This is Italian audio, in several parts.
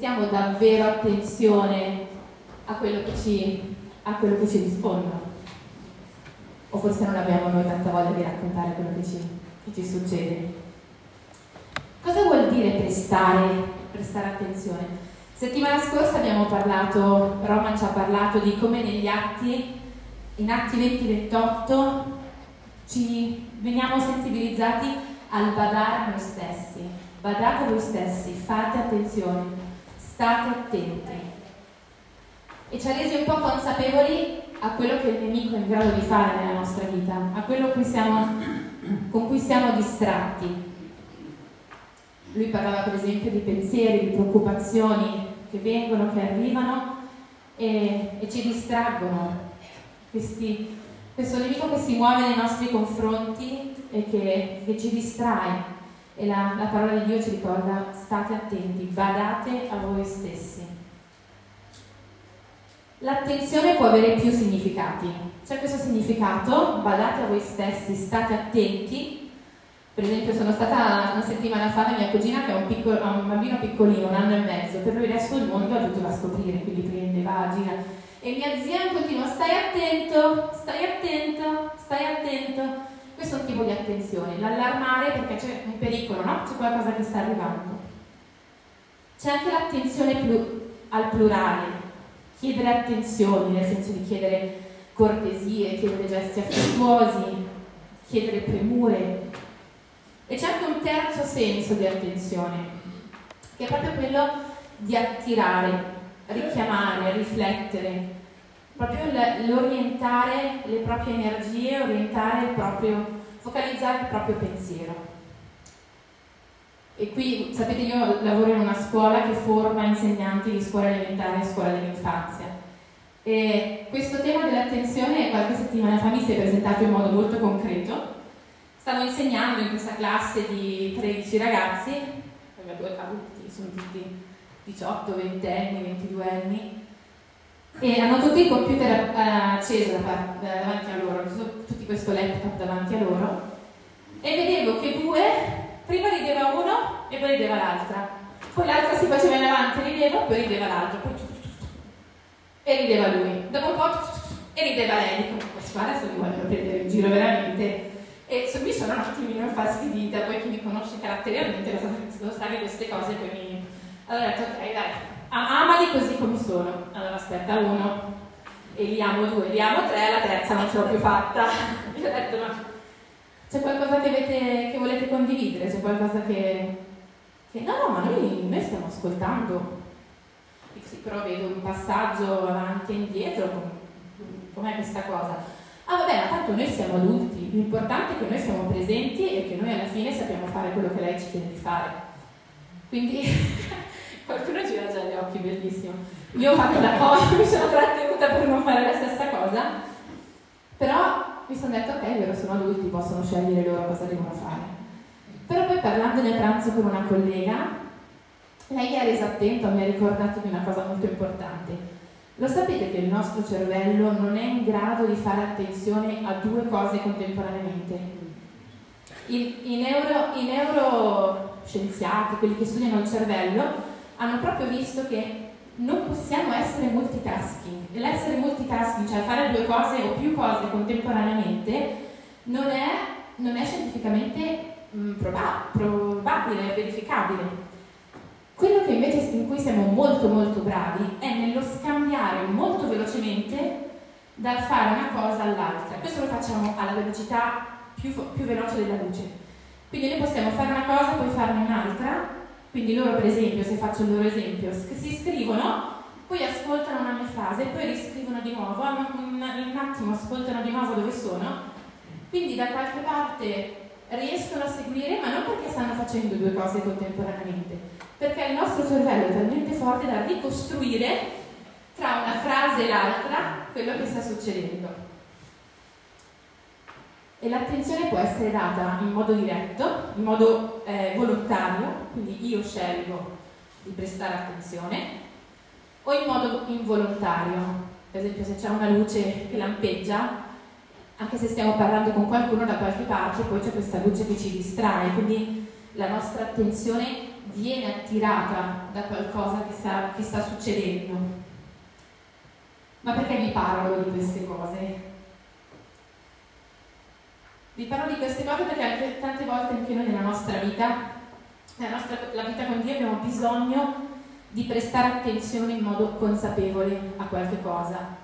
prestiamo davvero attenzione a quello che ci, a quello che ci rispondono. O forse non abbiamo noi tanta voglia di raccontare quello che ci, che ci succede. Cosa vuol dire prestare, prestare attenzione? Settimana scorsa abbiamo parlato, Roman ci ha parlato di come negli atti, in atti 20-28, ci veniamo sensibilizzati al badare noi stessi. Badate voi stessi, fate attenzione, state attenti. E ci ha resi un po' consapevoli a quello che il nemico è in grado di fare nella nostra vita, a quello cui siamo, con cui siamo distratti. Lui parlava per esempio di pensieri, di preoccupazioni che vengono, che arrivano e, e ci distraggono. Questi, questo nemico che si muove nei nostri confronti e che, che ci distrae. E la, la parola di Dio ci ricorda, state attenti, badate a voi stessi. L'attenzione può avere più significati. C'è questo significato, badate a voi stessi, state attenti. Per esempio sono stata una settimana fa da mia cugina che ha un, piccolo, ha un bambino piccolino, un anno e mezzo, per lui adesso il mondo è tutto da scoprire, quindi prende, va, gira. E mia zia continua, stai attento, stai attento, stai attento. Questo tipo di attenzione, l'allarmare perché c'è un pericolo, no? C'è qualcosa che sta arrivando. C'è anche l'attenzione al plurale, chiedere attenzioni, nel senso di chiedere cortesie, chiedere gesti affettuosi, chiedere premure. E c'è anche un terzo senso di attenzione, che è proprio quello di attirare, richiamare, riflettere, proprio l'orientare le proprie energie, orientare il proprio, focalizzare il proprio pensiero. E qui, sapete, io lavoro in una scuola che forma insegnanti di scuola elementare e scuola dell'infanzia. E questo tema dell'attenzione qualche settimana fa mi si è presentato in modo molto concreto. Stavo insegnando in questa classe di 13 ragazzi, adulti, sono tutti 18, 20 anni, 22 anni, e hanno tutti il computer eh, acceso davanti a loro, tutti questo laptop davanti a loro, e vedevo che due prima rideva uno e poi rideva l'altra, poi l'altra si faceva in avanti, rideva, poi rideva l'altro, poi e rideva lui, dopo un po' e rideva lei, dico, ma adesso mi voglio prendere in giro veramente. E so, mi sono un attimino infastidita, poi chi mi conosce caratterialmente lo sa che queste cose poi mi... Allora ho detto, ok dai, amali così come sono. Allora aspetta, uno, e li amo due, li amo tre, la terza non ce l'ho più fatta. E ho detto, ma c'è qualcosa che, avete, che volete condividere? C'è qualcosa che, che... No, no, ma noi, noi stiamo ascoltando. Sì, però vedo un passaggio avanti e indietro. Com'è questa cosa? Ah vabbè, ma tanto noi siamo adulti, l'importante è che noi siamo presenti e che noi alla fine sappiamo fare quello che lei ci chiede di fare. Quindi qualcuno gira già gli occhi, bellissimo. Io ho fatto la cosa, mi sono trattenuta per non fare la stessa cosa, però mi sono detto ok, è vero, sono adulti, possono scegliere loro cosa devono fare. Però poi parlandone a pranzo con una collega, lei era esattenta, mi ha ricordato di una cosa molto importante. Lo sapete che il nostro cervello non è in grado di fare attenzione a due cose contemporaneamente? I neuroscienziati, quelli che studiano il cervello, hanno proprio visto che non possiamo essere multitasking. L'essere multitasking, cioè fare due cose o più cose contemporaneamente, non è, non è scientificamente mh, proba- probabile, verificabile. Quello che invece in cui siamo molto molto bravi è nello scambiare molto velocemente dal fare una cosa all'altra. Questo lo facciamo alla velocità più, più veloce della luce. Quindi noi possiamo fare una cosa, poi farne un'altra quindi loro per esempio, se faccio il loro esempio, si scrivono, poi ascoltano una mia frase, poi riscrivono di nuovo, un, un attimo ascoltano di nuovo dove sono, quindi da qualche parte riescono a seguire, ma non perché stanno facendo due cose contemporaneamente, perché il nostro cervello è talmente forte da ricostruire tra una frase e l'altra quello che sta succedendo. E l'attenzione può essere data in modo diretto, in modo eh, volontario, quindi io scelgo di prestare attenzione, o in modo involontario. Per esempio se c'è una luce che lampeggia, anche se stiamo parlando con qualcuno da qualche parte, poi c'è questa luce che ci distrae, quindi la nostra attenzione viene attirata da qualcosa che sta, che sta succedendo. Ma perché vi parlo di queste cose? Vi parlo di queste cose perché tante volte anche noi nella nostra vita, nella nostra, la vita con Dio abbiamo bisogno di prestare attenzione in modo consapevole a qualche cosa.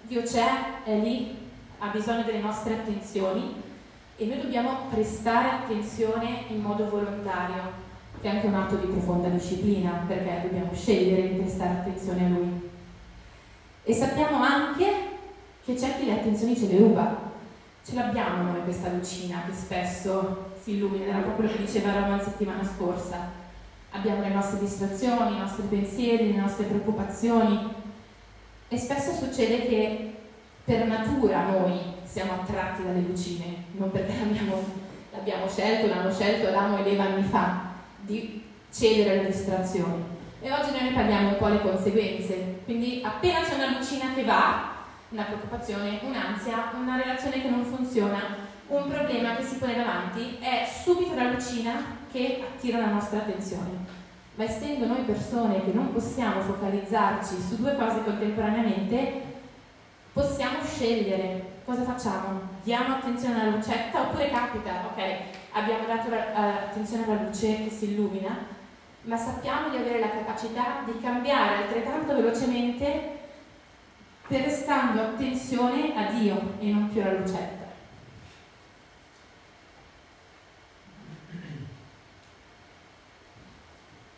Dio c'è, è lì, ha bisogno delle nostre attenzioni e noi dobbiamo prestare attenzione in modo volontario, che è anche un atto di profonda disciplina, perché dobbiamo scegliere di prestare attenzione a Lui. E sappiamo anche che c'è chi le attenzioni ce le ruba. Ce l'abbiamo noi questa lucina che spesso si illumina, era proprio quello che diceva Roma la settimana scorsa. Abbiamo le nostre distrazioni, i nostri pensieri, le nostre preoccupazioni. E spesso succede che per natura noi siamo attratti dalle lucine, non perché l'abbiamo, scelto, l'hanno scelto Adamo ed Eva anni fa, di cedere alle distrazioni. E oggi noi ne parliamo un po' le conseguenze, quindi appena c'è una lucina che va, una preoccupazione, un'ansia, una relazione che non funziona, un problema che si pone davanti, è subito la lucina che attira la nostra attenzione. Ma essendo noi persone che non possiamo focalizzarci su due cose contemporaneamente, possiamo scegliere cosa facciamo. Diamo attenzione alla lucetta oppure capita, ok, abbiamo dato uh, attenzione alla luce che si illumina, ma sappiamo di avere la capacità di cambiare altrettanto velocemente prestando attenzione a Dio e non più alla lucetta.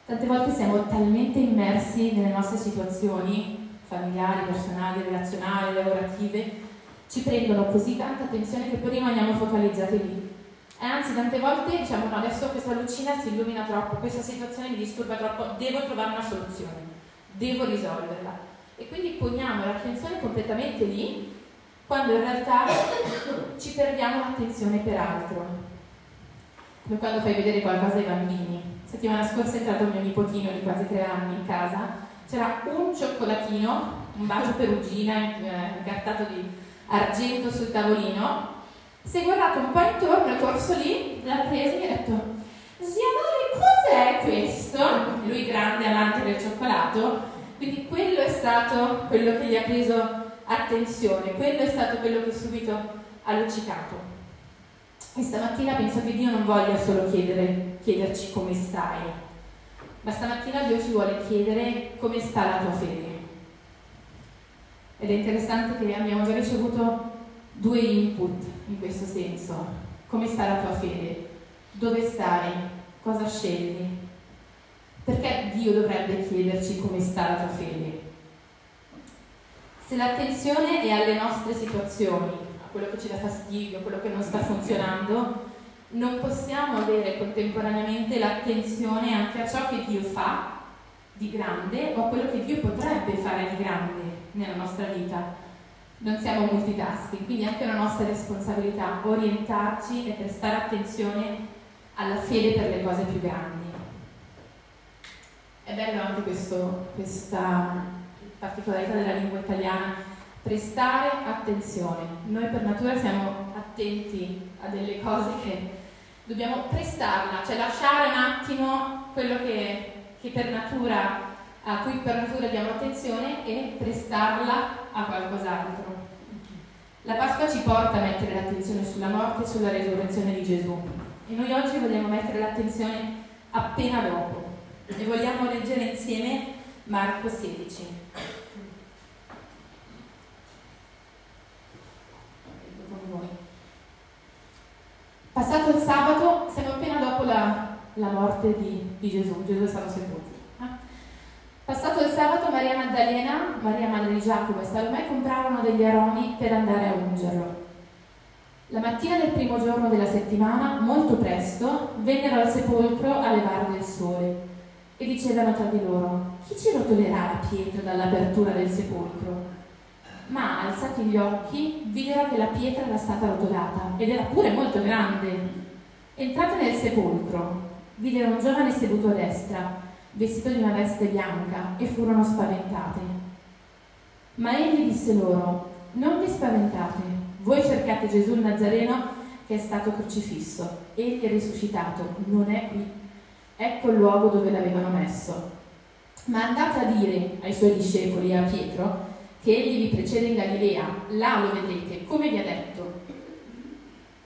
Tante volte siamo talmente immersi nelle nostre situazioni familiari, personali, relazionali, lavorative, ci prendono così tanta attenzione che poi rimaniamo focalizzati lì. E anzi, tante volte diciamo no, adesso questa lucina si illumina troppo, questa situazione mi disturba troppo, devo trovare una soluzione, devo risolverla. E quindi poniamo l'attenzione completamente lì, quando in realtà ci perdiamo l'attenzione per altro. Come quando fai vedere qualcosa ai bambini settimana scorsa è entrato mio nipotino di quasi tre anni in casa, c'era un cioccolatino, un bacio perugina eh, incartato di argento sul tavolino, si è guardato un po' intorno, è corso lì, l'ha preso e mi ha detto Zia Mari, cos'è questo? Lui grande amante del cioccolato, quindi quello è stato quello che gli ha preso attenzione, quello è stato quello che subito ha luccicato. E stamattina penso che Dio non voglia solo chiedere, chiederci come stai, ma stamattina Dio ci vuole chiedere come sta la tua fede. Ed è interessante che abbiamo già ricevuto due input in questo senso. Come sta la tua fede? Dove stai? Cosa scegli? Perché Dio dovrebbe chiederci come sta la tua fede? Se l'attenzione è alle nostre situazioni, quello che ci dà fastidio, quello che non sta funzionando, non possiamo avere contemporaneamente l'attenzione anche a ciò che Dio fa di grande o a quello che Dio potrebbe fare di grande nella nostra vita. Non siamo multitasking, quindi è anche una nostra responsabilità orientarci e prestare attenzione alla fede per le cose più grandi. È bello anche questo, questa particolarità della lingua italiana prestare attenzione. Noi per natura siamo attenti a delle cose che dobbiamo prestarla, cioè lasciare un attimo quello che, che per natura, a cui per natura diamo attenzione e prestarla a qualcos'altro. La Pasqua ci porta a mettere l'attenzione sulla morte e sulla resurrezione di Gesù e noi oggi vogliamo mettere l'attenzione appena dopo e vogliamo leggere insieme Marco 16. Passato il sabato, siamo appena dopo la, la morte di, di, Gesù, Gesù è stato sepolto. Eh? Passato il sabato, Maria Maddalena, Maria madre di Giacomo e Salomè comprarono degli aroni per andare a ungerlo. La mattina del primo giorno della settimana, molto presto, vennero al sepolcro a levare del sole e dicevano tra di loro, chi ci rotolerà la pietra dall'apertura del sepolcro? ma alzati gli occhi videro che la pietra era stata rotolata ed era pure molto grande. Entrate nel sepolcro, videro un giovane seduto a destra, vestito di una veste bianca, e furono spaventate. Ma egli disse loro, non vi spaventate, voi cercate Gesù il Nazareno che è stato crocifisso, egli è risuscitato, non è qui. Ecco il luogo dove l'avevano messo. Ma andate a dire ai suoi discepoli e a Pietro che egli vi precede in Galilea, là lo vedrete, come vi ha detto.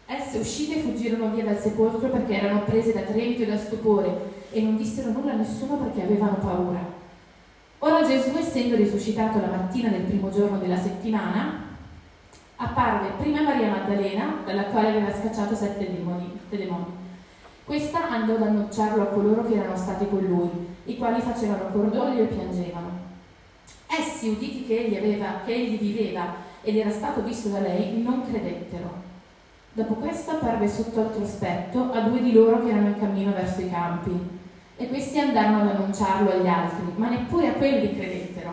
Esse uscite fuggirono via dal sepolcro perché erano prese da tremito e da stupore e non dissero nulla a nessuno perché avevano paura. Ora Gesù, essendo risuscitato la mattina del primo giorno della settimana, apparve prima Maria Maddalena, dalla quale aveva scacciato sette demoni. demoni. Questa andò ad annunciarlo a coloro che erano stati con lui, i quali facevano cordoglio e piangevano. Essi, uditi che egli, aveva, che egli viveva ed era stato visto da lei, non credettero. Dopo questo apparve sotto altro aspetto a due di loro che erano in cammino verso i campi, e questi andarono ad annunciarlo agli altri, ma neppure a quelli credettero.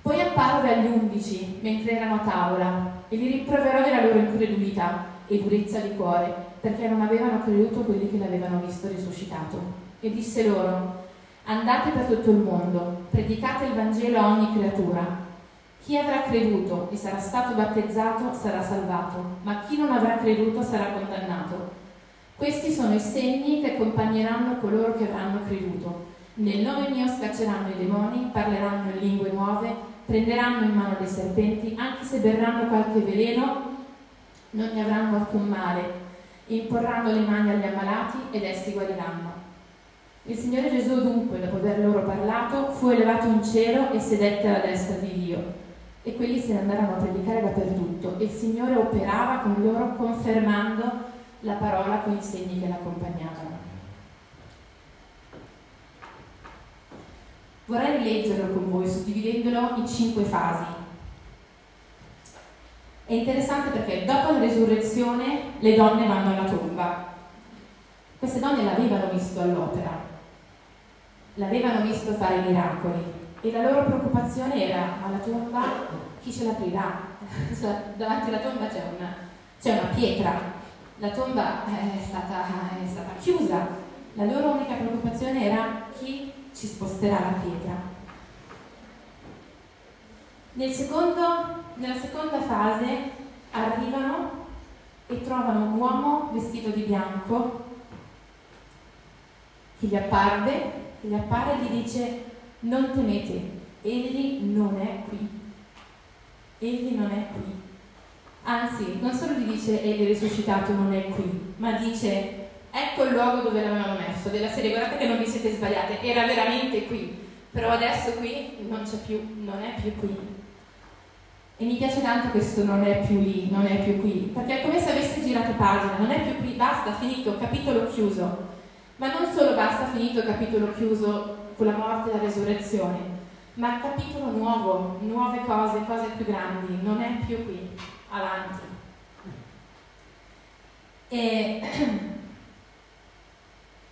Poi apparve agli undici, mentre erano a tavola, e li rimproverò della loro incredulità e durezza di cuore, perché non avevano creduto quelli che l'avevano visto risuscitato. E disse loro, Andate per tutto il mondo, predicate il Vangelo a ogni creatura. Chi avrà creduto e sarà stato battezzato sarà salvato, ma chi non avrà creduto sarà condannato. Questi sono i segni che accompagneranno coloro che avranno creduto. Nel nome mio scacceranno i demoni, parleranno in lingue nuove, prenderanno in mano dei serpenti, anche se berranno qualche veleno, non ne avranno alcun male. Imporranno le mani agli ammalati ed essi guariranno. Il Signore Gesù dunque, dopo aver loro parlato, fu elevato in cielo e sedette alla destra di Dio. E quelli se ne andarono a predicare dappertutto e il Signore operava con loro confermando la parola con i segni che l'accompagnavano. Vorrei rileggerlo con voi, suddividendolo in cinque fasi. È interessante perché dopo la resurrezione le donne vanno alla tomba. Queste donne l'avevano visto all'opera, l'avevano visto fare miracoli e la loro preoccupazione era alla tomba chi ce l'aprirà? Davanti alla tomba c'è una, c'è una pietra, la tomba è stata, è stata chiusa, la loro unica preoccupazione era chi ci sposterà la pietra. Nel secondo, nella seconda fase arrivano e trovano un uomo vestito di bianco che gli apparve gli appare e gli dice non temete, egli non è qui. Egli non è qui. Anzi, non solo gli dice egli è risuscitato, non è qui, ma dice ecco il luogo dove l'avevano messo, della serie guardate che non vi siete sbagliate, era veramente qui, però adesso qui non c'è più, non è più qui. E mi piace tanto questo non è più lì, non è più qui, perché è come se avesse girato pagina, non è più qui, basta, finito, capitolo chiuso. Ma non solo basta finito capitolo chiuso con la morte e la resurrezione, ma capitolo nuovo, nuove cose, cose più grandi, non è più qui, avanti. E,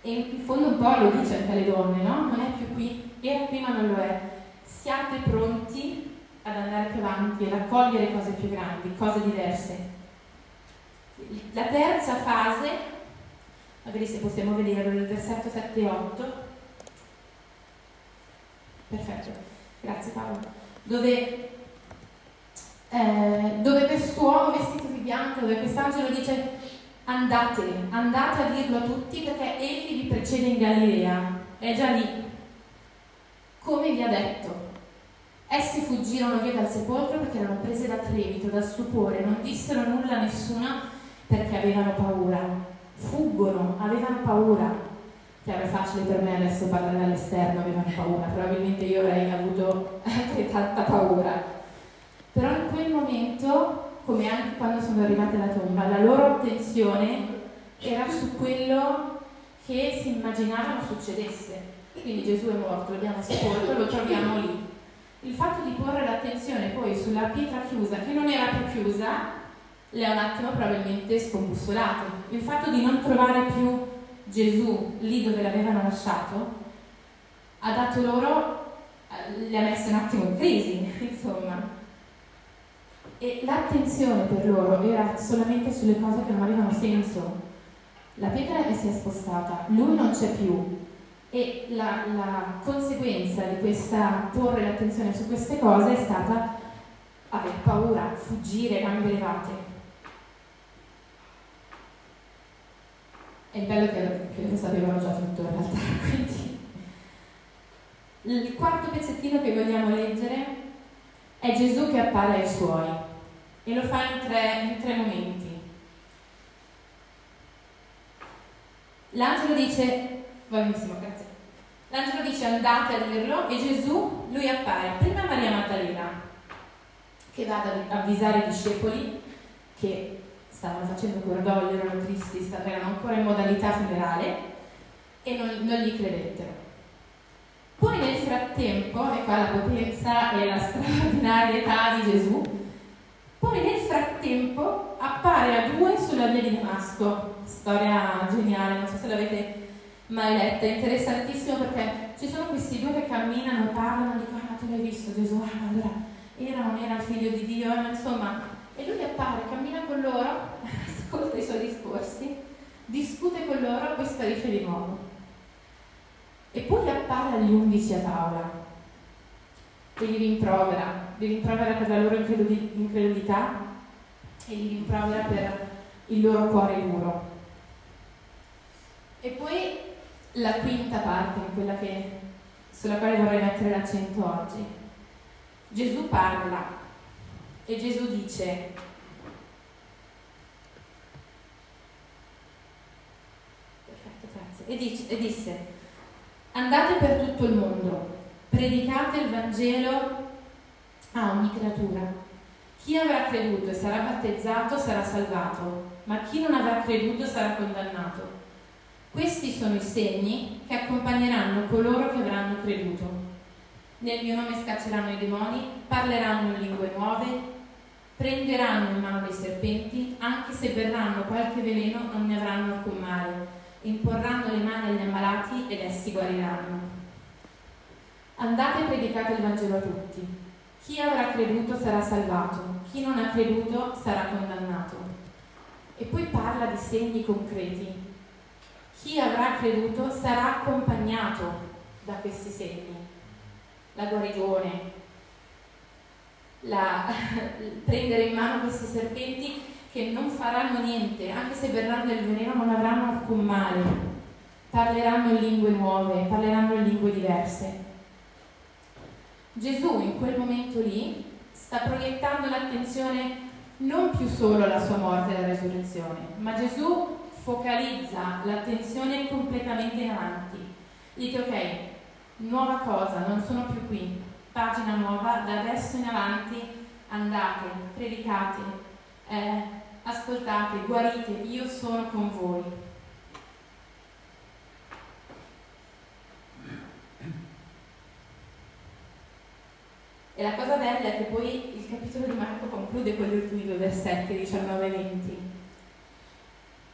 e in fondo un po' lo dice anche alle donne, no? Non è più qui, era prima non lo è. Siate pronti ad andare più avanti e raccogliere cose più grandi, cose diverse. La terza fase magari se possiamo vederlo nel versetto 7 e 8. Perfetto, grazie Paolo. Dove, eh, dove quest'uomo vestito di bianco, dove quest'angelo dice andate, andate a dirlo a tutti perché egli vi precede in Galilea, è già lì, come vi ha detto. Essi fuggirono via dal sepolcro perché erano prese da tremito, da stupore, non dissero nulla a nessuna perché avevano paura fuggono, avevano paura. Chiaro, è facile per me adesso parlare all'esterno, avevano paura, probabilmente io avrei avuto anche tanta paura. Però in quel momento, come anche quando sono arrivate alla tomba, la loro attenzione era su quello che si immaginavano succedesse. Quindi Gesù è morto, l'abbiamo sepolto, lo troviamo lì. Il fatto di porre l'attenzione poi sulla pietra chiusa, che non era più chiusa, le ha un attimo probabilmente scombussolate. Il fatto di non trovare più Gesù lì dove l'avevano lasciato ha dato loro, eh, le ha messe un attimo in crisi, insomma. E l'attenzione per loro era solamente sulle cose che non avevano senso. La pietra si è spostata, lui non c'è più. E la, la conseguenza di questa porre l'attenzione su queste cose è stata avere paura, fuggire, gambe levate. È bello che, che lo sapevano già tutto in realtà. Quindi. Il quarto pezzettino che vogliamo leggere è Gesù che appare ai suoi e lo fa in tre, in tre momenti. L'angelo dice, va benissimo, grazie. L'angelo dice andate a dirlo e Gesù, lui appare prima Maria Maddalena, che va ad avvisare i discepoli che stavano facendo cordoglio, erano tristi, erano ancora in modalità funerale e non, non gli credettero. Poi nel frattempo, e qua la potenza e la straordinarietà di Gesù, poi nel frattempo appare a due sulla via di Damasco, storia geniale, non so se l'avete mai letta, è interessantissimo perché ci sono questi due che camminano, parlano, dicono ah tu l'hai visto Gesù, ah allora era o non era il figlio di Dio, ma insomma, e lui appare, cammina con loro, ascolta i suoi discorsi, discute con loro, poi sparisce di nuovo. E poi appare agli undici a tavola. E li rimprovera, li rimprovera per la loro incredulità e li rimprovera per il loro cuore duro. E poi la quinta parte, quella che, sulla quale vorrei mettere l'accento oggi. Gesù parla e Gesù dice, perfetto, grazie, e, dice, e disse, andate per tutto il mondo, predicate il Vangelo a ogni creatura. Chi avrà creduto e sarà battezzato sarà salvato, ma chi non avrà creduto sarà condannato. Questi sono i segni che accompagneranno coloro che avranno creduto. Nel mio nome scacceranno i demoni, parleranno in lingue nuove, prenderanno in mano dei serpenti, anche se verranno qualche veleno non ne avranno alcun male, imporranno le mani agli ammalati ed essi guariranno. Andate e predicate il Vangelo a tutti. Chi avrà creduto sarà salvato, chi non ha creduto sarà condannato. E poi parla di segni concreti chi avrà creduto sarà accompagnato da questi segni. La guarigione, la, prendere in mano questi serpenti che non faranno niente, anche se verranno del veleno non avranno alcun male, parleranno in lingue nuove, parleranno in lingue diverse. Gesù in quel momento lì sta proiettando l'attenzione non più solo alla sua morte e alla resurrezione, ma Gesù focalizza l'attenzione completamente in avanti. Dite ok, nuova cosa, non sono più qui, pagina nuova, da adesso in avanti andate, predicate, eh, ascoltate, guarite, io sono con voi. E la cosa bella è che poi il capitolo di Marco conclude con gli ultimi due versetti, 19 e 20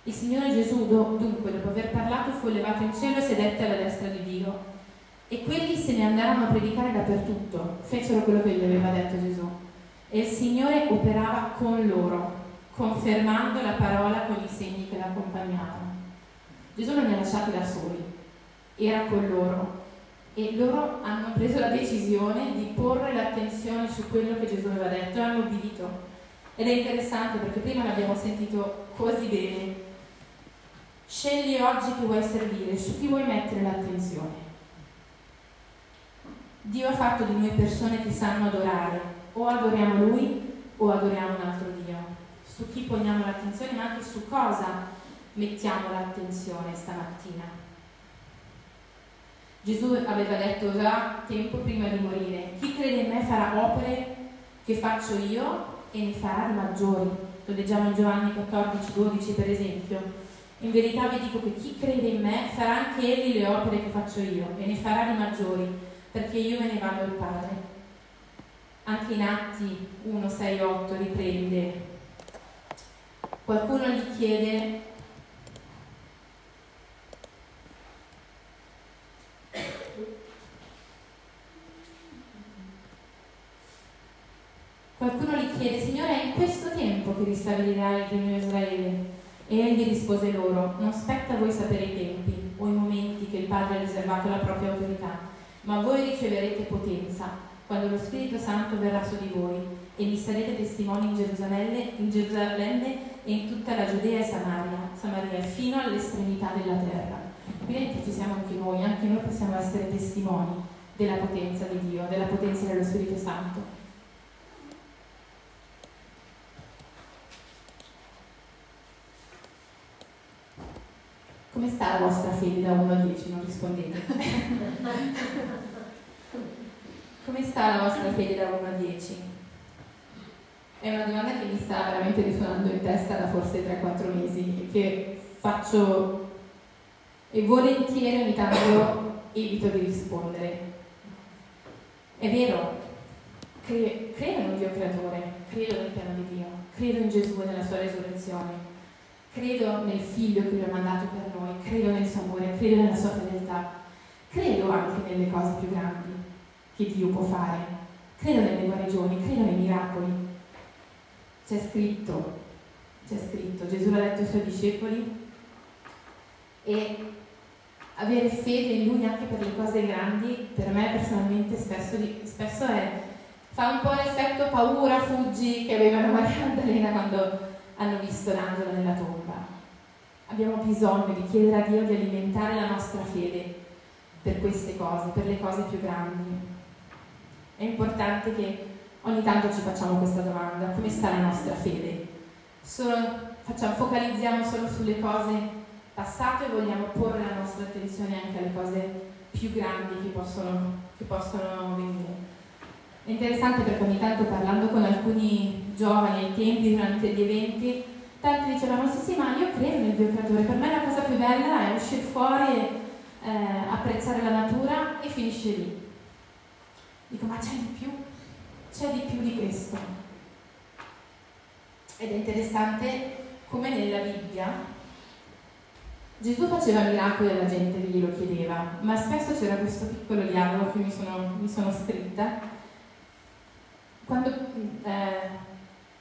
il Signore Gesù, dunque, dopo aver parlato, fu elevato in cielo e sedette alla destra di Dio. E quelli se ne andarono a predicare dappertutto, fecero quello che gli aveva detto Gesù. E il Signore operava con loro, confermando la parola con i segni che l'accompagnavano. Gesù non li ha lasciati da soli, era con loro e loro hanno preso la decisione di porre l'attenzione su quello che Gesù aveva detto e hanno obbedito. Ed è interessante perché prima l'abbiamo sentito così bene, Scegli oggi chi vuoi servire, su chi vuoi mettere l'attenzione. Dio ha fatto di noi persone che sanno adorare, o adoriamo Lui o adoriamo un altro Dio. Su chi poniamo l'attenzione, ma anche su cosa mettiamo l'attenzione stamattina. Gesù aveva detto già tempo prima di morire, chi crede in me farà opere che faccio io e ne farà di maggiori. Lo leggiamo in Giovanni 14, 12 per esempio. In verità vi dico che chi crede in me farà anche egli le opere che faccio io e ne farà di maggiori, perché io me ne vado al Padre. Anche in Atti 1, 6, 8 riprende. Qualcuno gli chiede Qualcuno gli chiede, Signore, è in questo tempo che ristabilirai il regno Israele? E egli rispose loro, non spetta a voi sapere i tempi o i momenti che il Padre ha riservato alla propria autorità, ma voi riceverete potenza quando lo Spirito Santo verrà su di voi e mi sarete testimoni in Gerusalemme, in Gerusalemme e in tutta la Giudea e Samaria, Samaria fino all'estremità della terra. qui dentro ci siamo anche noi, anche noi possiamo essere testimoni della potenza di Dio, della potenza dello Spirito Santo. Come sta la vostra fede da 1 a 10? Non rispondete. Come sta la vostra fede da 1 a 10? È una domanda che mi sta veramente risuonando in testa da forse 3-4 mesi e che faccio e volentieri ogni tanto evito di rispondere. È vero, cre- credo in un Dio creatore, credo nel piano di Dio, credo in Gesù e nella sua resurrezione credo nel figlio che lui ha mandato per noi, credo nel suo amore, credo nella sua fedeltà, credo anche nelle cose più grandi che Dio può fare, credo nelle guarigioni, credo nei miracoli. C'è scritto, c'è scritto, Gesù l'ha detto ai suoi discepoli e avere fede in lui anche per le cose grandi, per me personalmente spesso, spesso è, fa un po' l'effetto paura, fuggi che avevano Maria Maddalena quando hanno visto l'angelo nella tomba. Abbiamo bisogno di chiedere a Dio di alimentare la nostra fede per queste cose, per le cose più grandi. È importante che ogni tanto ci facciamo questa domanda, come sta la nostra fede? Solo, facciamo, focalizziamo solo sulle cose passate e vogliamo porre la nostra attenzione anche alle cose più grandi che possono, che possono venire. È interessante perché ogni tanto parlando con alcuni giovani ai tempi durante gli eventi, tanti dicevano sì sì ma io credo nel creatore, per me la cosa più bella è uscire fuori e eh, apprezzare la natura e finisce lì. Dico ma c'è di più, c'è di più di questo. Ed è interessante come nella Bibbia Gesù faceva miracoli alla gente che glielo chiedeva, ma spesso c'era questo piccolo dialogo che mi sono, mi sono scritta quando eh,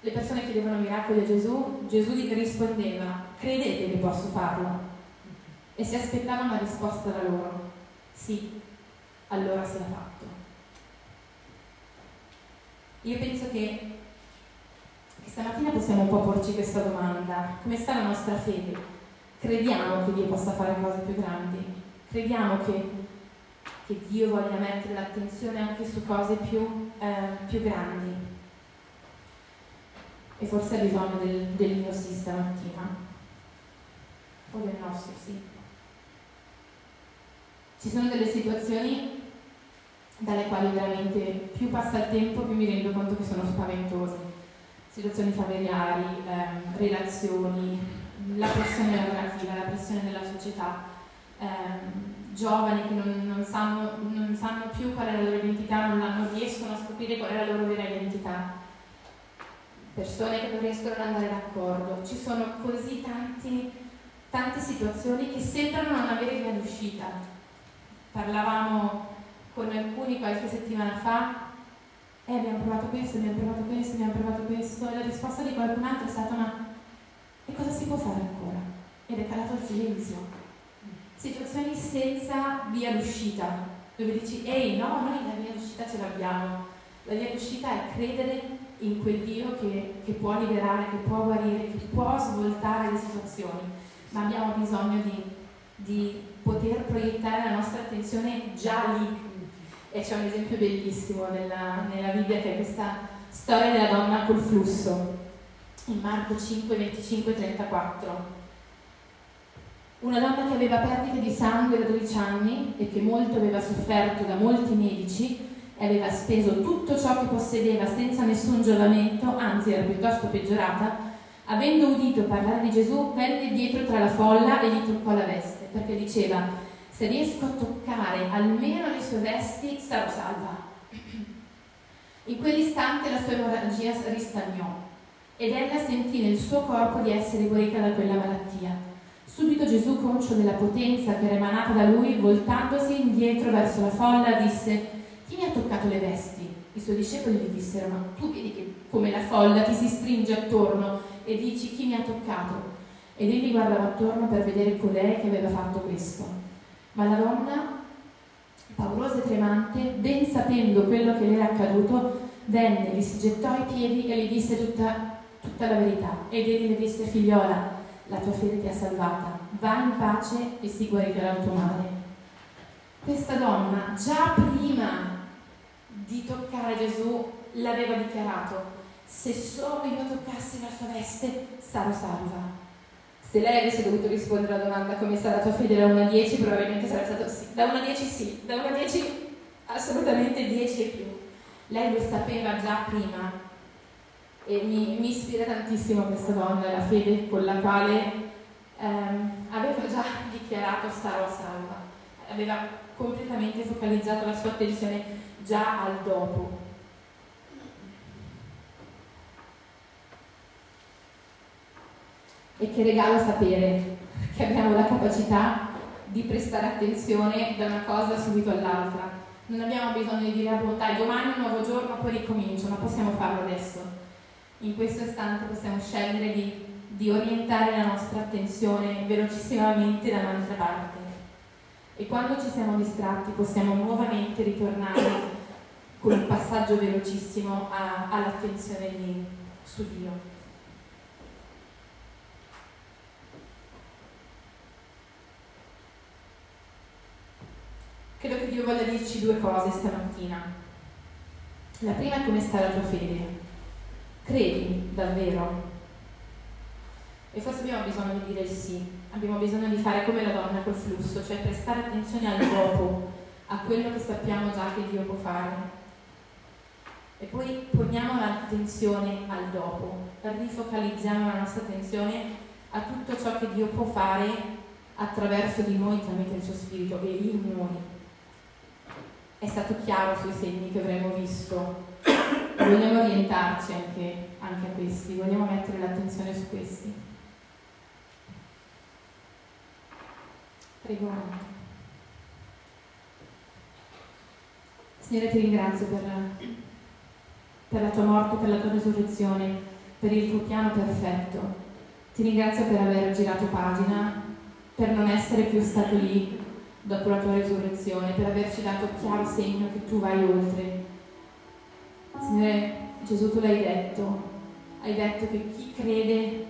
le persone chiedevano miracoli a Gesù, Gesù rispondeva, credete che posso farlo? E si aspettava una risposta da loro, sì, allora sia fatto. Io penso che, che stamattina possiamo un po' porci questa domanda, come sta la nostra fede? Crediamo che Dio possa fare cose più grandi? Crediamo che che Dio voglia mettere l'attenzione anche su cose più, eh, più grandi. E forse ha bisogno del, del mio sì stamattina, o del nostro sì. Ci sono delle situazioni dalle quali veramente più passa il tempo più mi rendo conto che sono spaventose. Situazioni familiari, ehm, relazioni, la pressione lavorativa, la pressione della società. Ehm, giovani che non, non, sanno, non, sanno, più qual è la loro identità, non, non, riescono a scoprire qual è la loro vera identità, persone che non riescono ad andare d'accordo. Ci sono così tanti, tante situazioni che sembrano non avere via d'uscita. Parlavamo con alcuni qualche settimana fa e eh, abbiamo provato questo, abbiamo provato questo, abbiamo provato questo e la risposta di qualcun altro è stata ma e cosa si può fare ancora? Ed è calato il silenzio situazioni senza via d'uscita, dove dici, ehi no, noi la via d'uscita ce l'abbiamo. La via d'uscita è credere in quel Dio che, che può liberare, che può guarire, che può svoltare le situazioni, ma abbiamo bisogno di, di poter proiettare la nostra attenzione già lì. E c'è un esempio bellissimo nella, nella Bibbia che è questa storia della donna col flusso, in Marco 5, 25, 34 una donna che aveva perdite di sangue da 12 anni e che molto aveva sofferto da molti medici e aveva speso tutto ciò che possedeva senza nessun giovamento, anzi era piuttosto peggiorata, avendo udito parlare di Gesù, venne dietro tra la folla e gli toccò la veste, perché diceva, se riesco a toccare almeno le sue vesti, sarò salva. In quell'istante la sua emorragia ristagnò ed ella sentì nel suo corpo di essere guarita da quella malattia. Subito Gesù, conscio della potenza che era emanata da lui, voltandosi indietro verso la folla, disse: Chi mi ha toccato le vesti? I suoi discepoli gli dissero: Ma tu vedi che come la folla ti si stringe attorno e dici chi mi ha toccato? Ed egli guardava attorno per vedere colei che aveva fatto questo. Ma la donna, paurosa e tremante, ben sapendo quello che le era accaduto, venne, gli si gettò ai piedi e gli disse tutta, tutta la verità. Ed egli le disse: Figliola, la tua fede ti ha salvata, va in pace e si guarirà il tuo male. Questa donna già prima di toccare Gesù l'aveva dichiarato, se solo io toccassi la sua veste sarò salva. Se lei avesse dovuto rispondere alla domanda come sta la tua fede da 1 a 10, probabilmente sarebbe stato sì. Da 1 a 10 sì, da 1 a 10 assolutamente 10 e più. Lei lo sapeva già prima e mi, mi ispira tantissimo questa donna, la fede con la quale ehm, aveva già dichiarato sarò salva, aveva completamente focalizzato la sua attenzione già al dopo. E che regalo sapere che abbiamo la capacità di prestare attenzione da una cosa subito all'altra. Non abbiamo bisogno di dire a bontà, domani è un nuovo giorno, poi ricomincio, ma possiamo farlo adesso. In questo istante possiamo scegliere di, di orientare la nostra attenzione velocissimamente da un'altra parte. E quando ci siamo distratti possiamo nuovamente ritornare con un passaggio velocissimo all'attenzione di, su Dio. Credo che Dio voglia dirci due cose stamattina. La prima è come sta la tua fede. Credi davvero? E forse abbiamo bisogno di dire sì, abbiamo bisogno di fare come la donna col flusso, cioè prestare attenzione al dopo, a quello che sappiamo già che Dio può fare. E poi poniamo l'attenzione al dopo, rifocalizziamo la nostra attenzione a tutto ciò che Dio può fare attraverso di noi tramite il suo spirito e in noi è stato chiaro sui segni che avremo visto. Vogliamo orientarci anche, anche a questi, vogliamo mettere l'attenzione su questi. Prego. Signore, ti ringrazio per, per la tua morte, per la tua risurrezione, per il tuo piano perfetto. Ti ringrazio per aver girato pagina, per non essere più stato lì dopo la tua risurrezione, per averci dato chiaro segno che tu vai oltre. Signore Gesù, tu l'hai detto, hai detto che chi crede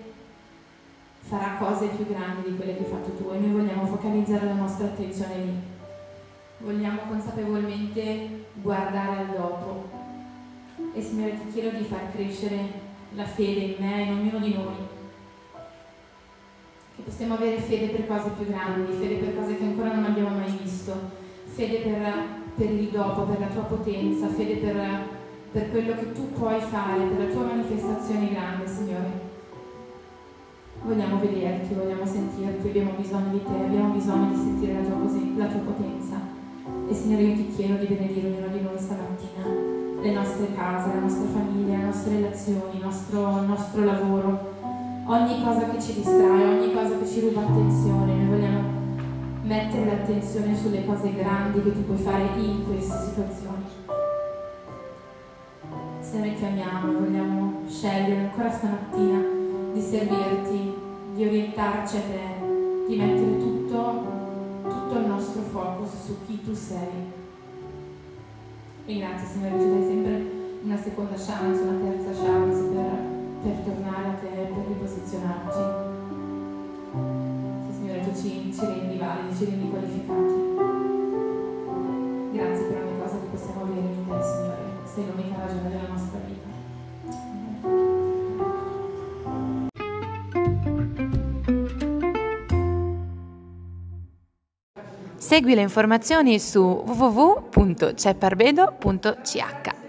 farà cose più grandi di quelle che hai fatto tu e noi vogliamo focalizzare la nostra attenzione lì. Vogliamo consapevolmente guardare al dopo. E Signore ti chiedo di far crescere la fede in me e in ognuno di noi che possiamo avere fede per cose più grandi, fede per cose che ancora non abbiamo mai visto, fede per, per il dopo, per la tua potenza, fede per, per quello che tu puoi fare, per la tua manifestazione grande, Signore. Vogliamo vederti, vogliamo sentirti, abbiamo bisogno di te, abbiamo bisogno di sentire la tua, la tua potenza. E Signore, io ti chiedo di benedire ognuno di noi stamattina, le nostre case, la nostra famiglia, le nostre relazioni, il nostro, il nostro lavoro ogni cosa che ci distrae, ogni cosa che ci ruba attenzione, noi vogliamo mettere l'attenzione sulle cose grandi che tu puoi fare in queste situazioni. Signore ti amiamo, vogliamo scegliere ancora stamattina di servirti, di orientarci a te, di mettere tutto, tutto il nostro focus su chi tu sei. E grazie Signore, ci dai sempre una seconda chance, una terza chance per per tornare a te, per riposizionarci. Sì, Signore, tu ci, ci rendi validi, ci rendi qualificati. Grazie per ogni cosa che possiamo avere in te, Signore. Sei l'unica ragione della nostra vita. Segui le informazioni su www.cepparbedo.ch.